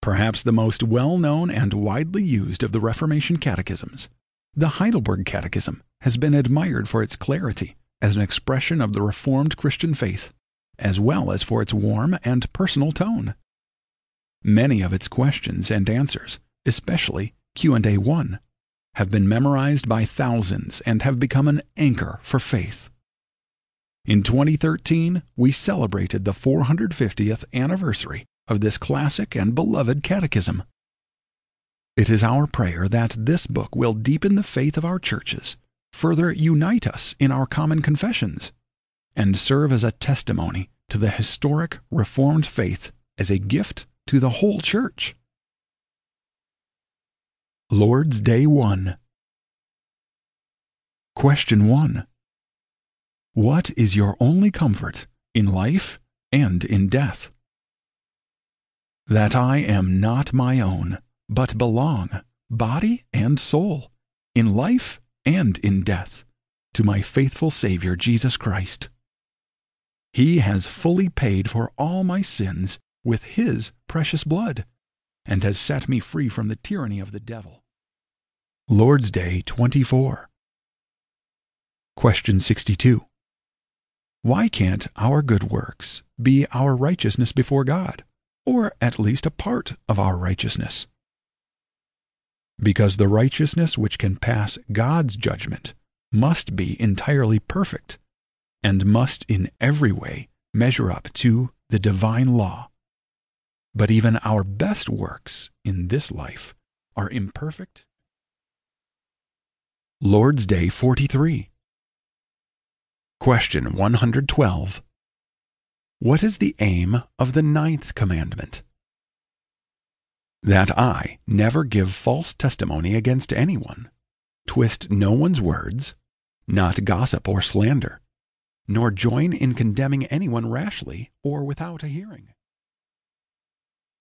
perhaps the most well known and widely used of the Reformation catechisms. The Heidelberg Catechism has been admired for its clarity as an expression of the Reformed Christian faith, as well as for its warm and personal tone. Many of its questions and answers, especially Q&A 1, have been memorized by thousands and have become an anchor for faith. In 2013, we celebrated the 450th anniversary of this classic and beloved catechism. It is our prayer that this book will deepen the faith of our churches, further unite us in our common confessions, and serve as a testimony to the historic Reformed faith as a gift to the whole church. Lord's Day 1 Question 1 What is your only comfort in life and in death? That I am not my own, but belong, body and soul, in life and in death, to my faithful Saviour Jesus Christ. He has fully paid for all my sins with His precious blood, and has set me free from the tyranny of the devil. Lord's Day 24. Question 62. Why can't our good works be our righteousness before God, or at least a part of our righteousness? Because the righteousness which can pass God's judgment must be entirely perfect, and must in every way measure up to the divine law. But even our best works in this life are imperfect. Lord's Day 43. Question 112. What is the aim of the ninth commandment? That I never give false testimony against anyone, twist no one's words, not gossip or slander, nor join in condemning anyone rashly or without a hearing.